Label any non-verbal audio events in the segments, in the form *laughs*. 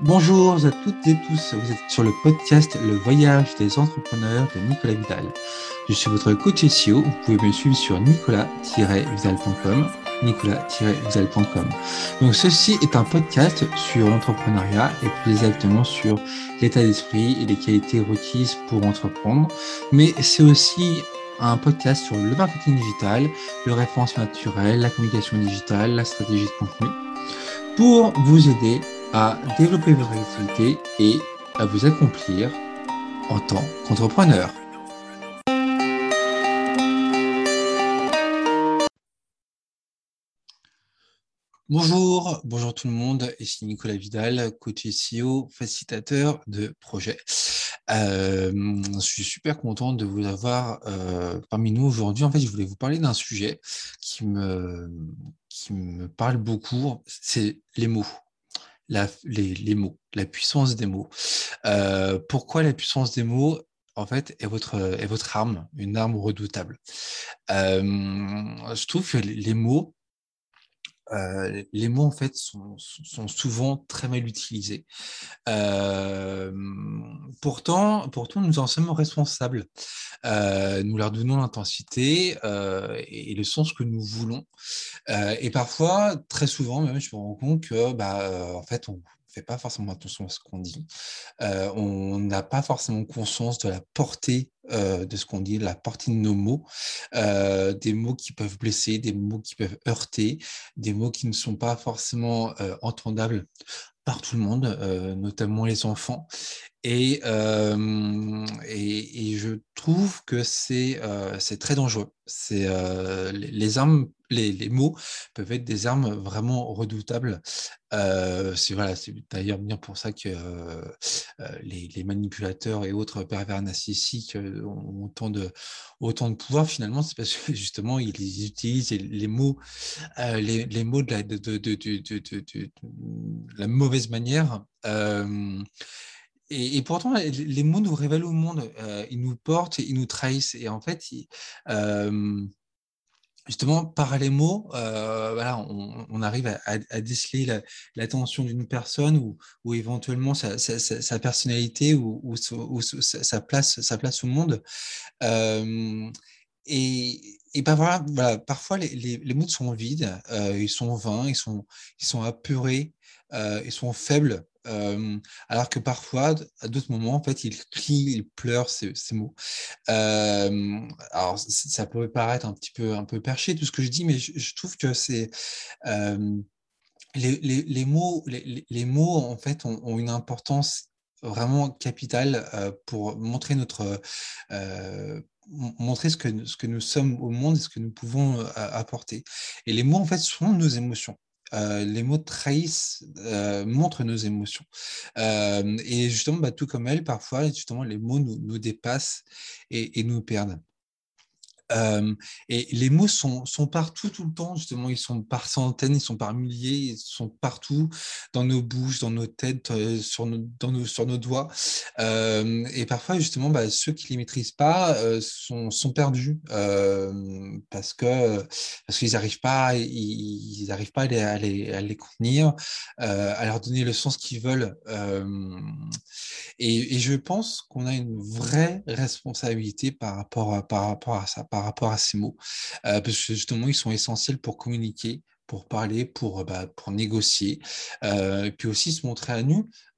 Bonjour à toutes et tous, vous êtes sur le podcast Le Voyage des entrepreneurs de Nicolas Vidal. Je suis votre coach SEO, vous pouvez me suivre sur nicolas-vidal.com nicolas-vidal.com. Donc ceci est un podcast sur l'entrepreneuriat et plus exactement sur l'état d'esprit et les qualités requises pour entreprendre, mais c'est aussi un podcast sur le marketing digital, le référencement naturel, la communication digitale, la stratégie de contenu, pour vous aider à développer votre activité et à vous accomplir en tant qu'entrepreneur. Bonjour, bonjour tout le monde, ici Nicolas Vidal, coach SEO, facilitateur de projet. Euh, je suis super content de vous avoir euh, parmi nous aujourd'hui. En fait, je voulais vous parler d'un sujet qui me, qui me parle beaucoup, c'est les mots. La, les, mots, la puissance des mots. Euh, pourquoi la puissance des mots en fait, est votre, est votre arme, une arme redoutable? je trouve que les mots, euh, les mots en fait sont, souvent très mal utilisés. Euh, pourtant, pourtant, nous en sommes responsables. Euh, nous leur donnons l'intensité et, le sens que nous voulons. et parfois, très souvent, même, je me rends compte que, bah, en fait, on fait pas forcément attention à ce qu'on dit. on n'a pas forcément conscience de la portée de ce qu'on dit, la portée de nos mots, des mots qui peuvent blesser, des mots qui peuvent heurter, des mots qui ne sont pas forcément entendables par tout le monde, notamment les enfants. Et, et, je trouve que c'est c'est très dangereux. C'est les armes, les, les, mots peuvent être des armes vraiment redoutables. c'est voilà, d'ailleurs bien pour ça que les, les, manipulateurs et autres pervers narcissiques ont autant de autant de pouvoir. Finalement, c'est parce que justement ils utilisent les mots, les, les, mots de la mauvaise manière. Et, pourtant, les mots nous révèlent au monde, euh, ils nous portent, ils nous trahissent. Et en fait, justement, par les mots, euh, voilà, on, arrive à, déceler l'attention d'une personne ou, éventuellement sa, personnalité ou, sa, place, sa place au monde. Et, et ben voilà, parfois les, les, mots sont vides, euh, ils sont vains, ils sont, ils sont apurés, ils sont faibles alors que parfois, à d'autres moments, en fait, il crie, il pleure ces, mots. alors, ça peut paraître un petit peu, un peu perché tout ce que je dis, mais je, trouve que c'est les, les, mots, les, mots en fait ont, une importance vraiment capitale pour montrer notre montrer ce que, ce que nous sommes au monde et ce que nous pouvons apporter. Et les mots, en fait, sont nos émotions. Euh, les mots trahissent, euh, montrent nos émotions. Euh, et justement, bah, tout comme elle, parfois, justement, les mots nous, nous dépassent et, nous perdent et les mots sont, sont, partout tout le temps, justement, ils sont par centaines, ils sont par milliers, ils sont partout dans nos bouches, dans nos têtes, sur, nos, dans nos, sur nos doigts. et parfois, justement, bah, ceux qui les maîtrisent pas sont, perdus parce que parce qu'ils n'arrivent pas, ils n'arrivent pas à les, à les, contenir, à leur donner le sens qu'ils veulent. Et, je pense qu'on a une vraie responsabilité par rapport par rapport à ça par rapport à ces mots, euh, parce que justement, ils sont essentiels pour communiquer, pour parler, pour, bah, pour négocier, euh, puis aussi se montrer à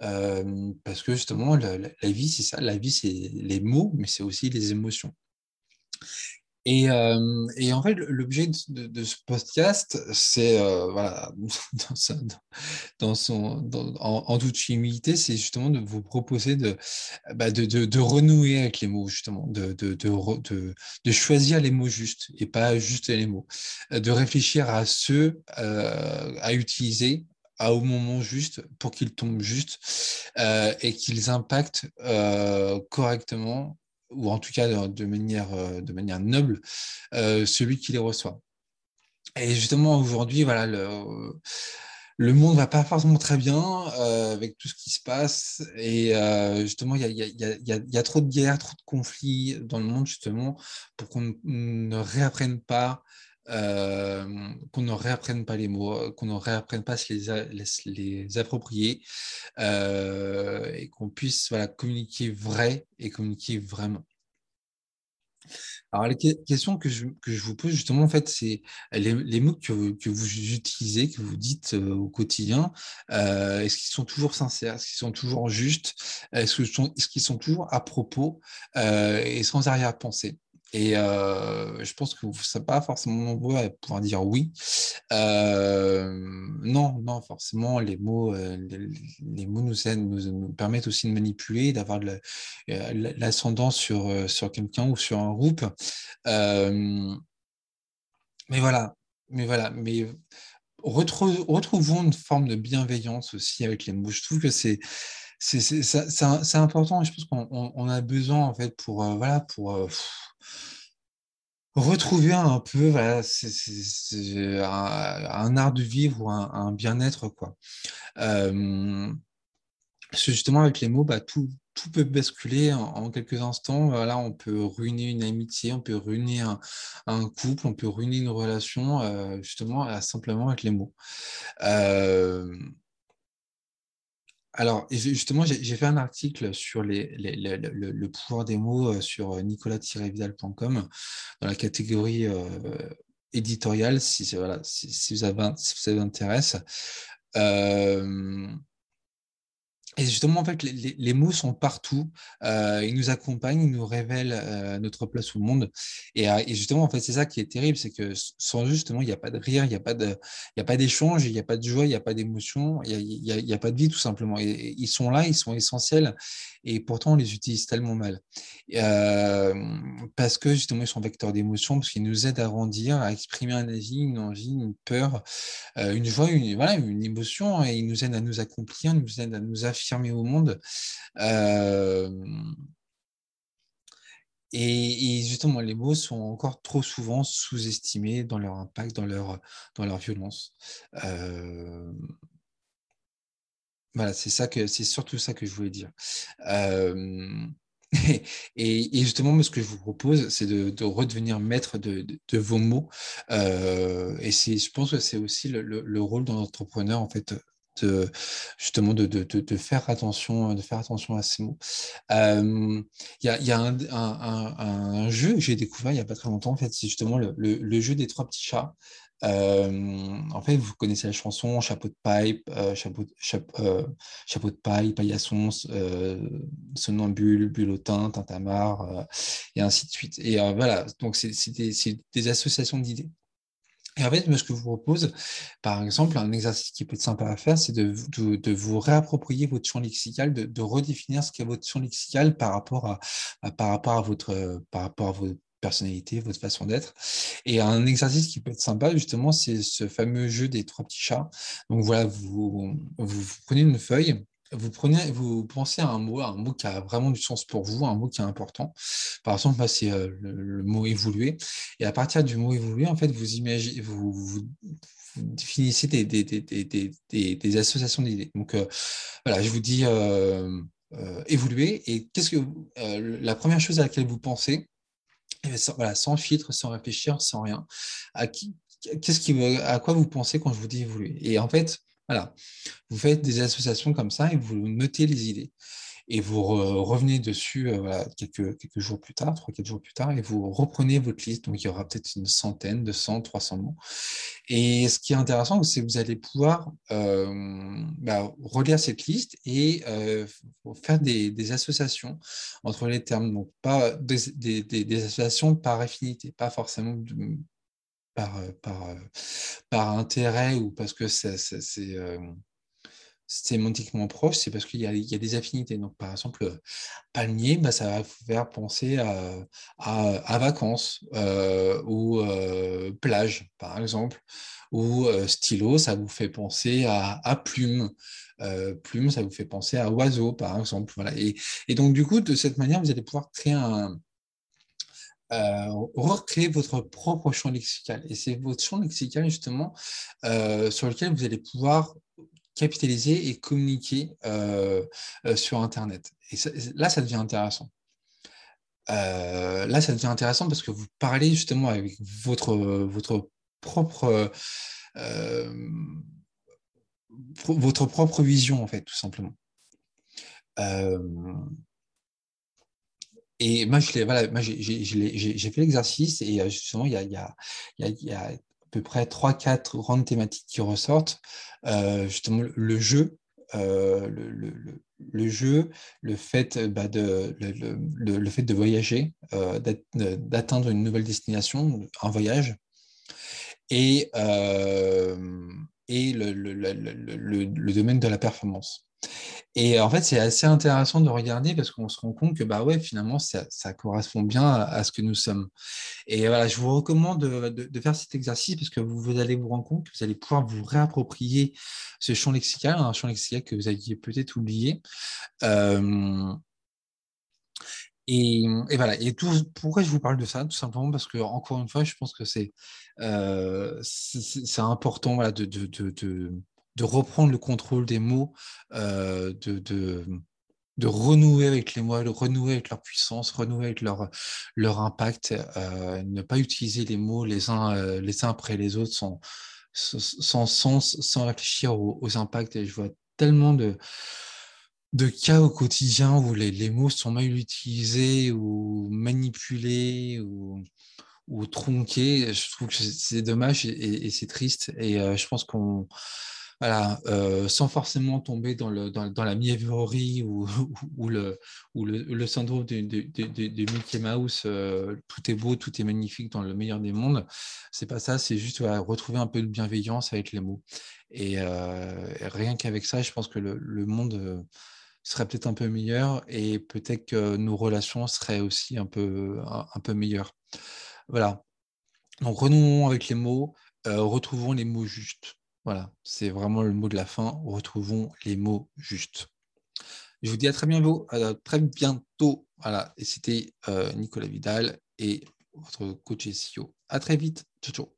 euh, parce que justement, la vie, c'est ça, la vie, c'est les mots, mais c'est aussi les émotions. Et, euh, et, en fait, l'objet de, ce podcast, c'est, euh, voilà, dans, son, en, toute humilité, c'est justement de vous proposer de, bah de, de, renouer avec les mots, justement, de, choisir les mots justes et pas juste les mots, de réfléchir à ceux euh, à utiliser à au moment juste pour qu'ils tombent juste euh, et qu'ils impactent euh, correctement ou en tout cas de, manière, euh, de manière noble, euh, celui qui les reçoit. Et justement, aujourd'hui, voilà, le, le monde va pas forcément très bien euh, avec tout ce qui se passe. Et justement, il y a, y, a, y, y a, trop de guerres, trop de conflits dans le monde, justement, pour qu'on ne réapprenne pas qu'on ne réapprenne pas les mots, qu'on ne réapprenne pas à se les, approprier et qu'on puisse voilà, communiquer vrai et communiquer vraiment. Alors, la question que je, vous pose justement, en fait, c'est les, mots que, vous utilisez, que vous dites au quotidien, euh, est-ce qu'ils sont toujours sincères? Est-ce qu'ils sont toujours justes? Est-ce qu'ils sont, toujours à propos euh, et sans arrière-pensée? Et euh, je pense que vous ne serez pas forcément nombreux à pouvoir dire oui. Euh, non, non, forcément, les mots, euh, les, mots nous, nous, permettent aussi de manipuler, d'avoir l'ascendant sur, sur quelqu'un ou sur un groupe. mais voilà, mais voilà, mais retrouvons une forme de bienveillance aussi avec les mots. Je trouve que c'est c'est important. Je pense qu'on a besoin en fait pour voilà pour retrouver un peu voilà, un, art de vivre ou un, bien-être quoi. justement avec les mots, bah, tout, peut basculer en, quelques instants. On peut ruiner une amitié, on peut ruiner un, un couple, on peut ruiner une relation justement simplement avec les mots. Alors, justement, j'ai fait un article sur le, pouvoir des mots euh, sur euh, nicolas-vidal.com dans la catégorie euh, éditoriale, si, vous avez, si ça vous intéresse. Et justement, en fait, les, mots sont partout. Euh, ils nous accompagnent, ils nous révèlent euh, notre place au monde. Euh, et, justement, en fait, c'est ça qui est terrible, c'est que sans justement, il n'y a pas de rire, il n'y a pas de, il a pas d'échange, il n'y a pas de joie, il n'y a pas d'émotion, il n'y a, pas de vie tout simplement. Et, ils sont là, ils sont essentiels. Et pourtant, on les utilise tellement mal. parce que justement, ils sont vecteurs d'émotions, parce qu'ils nous aident à grandir, à exprimer un avis, une envie, une peur, une joie, une, voilà, une émotion. Et ils nous aident à nous accomplir, ils nous aident à nous affirmer au monde. Euh, et, justement, les mots sont encore trop souvent sous-estimés dans leur impact, dans leur, dans leur violence. Euh, voilà, c'est ça que c'est surtout ça que je voulais dire. Euh, *laughs* et, justement, ce que je vous propose, c'est de, redevenir maître de, vos mots. et c'est, je pense que c'est aussi le rôle d'un entrepreneur, en fait, justement de, de, de, faire attention, de faire attention à ces mots. Il y, a, un, jeu que j'ai découvert il n'y a pas très longtemps, en fait, c'est justement le, jeu des trois petits chats. en fait, vous connaissez la chanson Chapeau de paille, euh, chapeau, euh, de paille, paillasson, euh, somnambule, bulotin, tintamarre, et ainsi de suite. Et voilà, donc c'est des, associations d'idées. Et en fait, ce que je vous propose, par exemple, un exercice qui peut être sympa à faire, c'est de, vous réapproprier votre champ lexical, de, redéfinir ce qu'est votre champ lexical par rapport à, par rapport à votre, par rapport à personnalité, votre façon d'être. Et un exercice qui peut être sympa, justement, c'est ce fameux jeu des trois petits chats. Donc voilà, vous prenez une feuille, vous prenez, vous pensez à un mot, un mot qui a vraiment du sens pour vous, un mot qui est important. Par exemple, c'est euh, le, mot évoluer. Et à partir du mot évoluer, en fait, vous imaginez, vous, définissez des, associations d'idées. Donc, euh, voilà, je vous dis euh, évoluer. Et qu'est-ce que la première chose à laquelle vous pensez, eh sans, sans filtre, sans réfléchir, sans rien, à qui, qu'est-ce qui, à quoi vous pensez quand je vous dis évoluer? Et en fait, voilà. Vous faites des associations comme ça et vous notez les idées. Et vous revenez dessus euh, quelques, jours plus tard, trois, quatre jours plus tard, et vous reprenez votre liste. Donc, il y aura peut-être une centaine, de 200, 300 mots. Et ce qui est intéressant, c'est que vous allez pouvoir euh, bah, relire cette liste et euh, faire des, associations entre les termes. Donc, pas des, des associations par affinité, pas forcément par, euh, par, euh, par intérêt ou parce que c'est euh, sémantiquement proche, c'est parce qu'il y, y, a des affinités. Donc, par exemple, palmier, bah, ça va vous faire penser à, à, vacances ou plage, par exemple. Ou stylo, ça vous fait penser à, à plume. plume, ça vous fait penser à oiseau, par exemple. Voilà. Et, et, donc, du coup, de cette manière, vous allez pouvoir créer un, euh, recréer votre propre champ lexical. Et c'est votre champ lexical, justement, euh, sur lequel vous allez pouvoir capitaliser et communiquer euh, euh, sur Internet. Et là, ça devient intéressant. là, ça devient intéressant parce que vous parlez justement avec votre, votre propre, votre propre vision, en fait, tout simplement. Et moi, j'ai fait l'exercice et justement, il y a, à peu près 3-4 grandes thématiques qui ressortent. justement, le jeu, le, le, jeu, le fait, bah, de, le, fait de voyager, d'atteindre une nouvelle destination, un voyage, et, et le, domaine de la performance. Et en fait, c'est assez intéressant de regarder parce qu'on se rend compte que bah ouais, finalement, ça, correspond bien à, ce que nous sommes. Et voilà, je vous recommande de, faire cet exercice parce que vous, allez vous rendre compte que vous allez pouvoir vous réapproprier ce champ lexical, un champ lexical que vous aviez peut-être oublié. Euh, et, voilà. Et pourquoi je vous parle de ça? Tout simplement parce que, encore une fois, je pense que c'est euh, important de, de, reprendre le contrôle des mots, euh, de, de, renouer avec les mots, de renouer avec leur puissance, renouer avec leur, leur impact, euh, ne pas utiliser les mots les uns, les uns après les autres sans, sans sens, sans réfléchir aux, impacts. Et je vois tellement de de cas au quotidien où les, mots sont mal utilisés ou manipulés ou, ou tronqués, je trouve que c'est dommage et, c'est triste. Et euh, je pense qu'on, voilà, euh, sans forcément tomber dans, le, dans, la mièvrerie ou, *laughs* le, syndrome de, Mickey Mouse, euh, tout est beau, tout est magnifique dans le meilleur des mondes. C'est pas ça, c'est juste retrouver un peu de bienveillance avec les mots. Et, rien qu'avec ça, je pense que le, monde serait peut-être un peu meilleur et peut-être que nos relations seraient aussi un peu, un, peu meilleures. Voilà. Donc renouons avec les mots, euh, retrouvons les mots justes. Voilà, c'est vraiment le mot de la fin. Retrouvons les mots justes. Je vous dis à très bientôt. À très bientôt. Voilà, et c'était euh, Nicolas Vidal et votre coach SEO. À très vite. Ciao, ciao.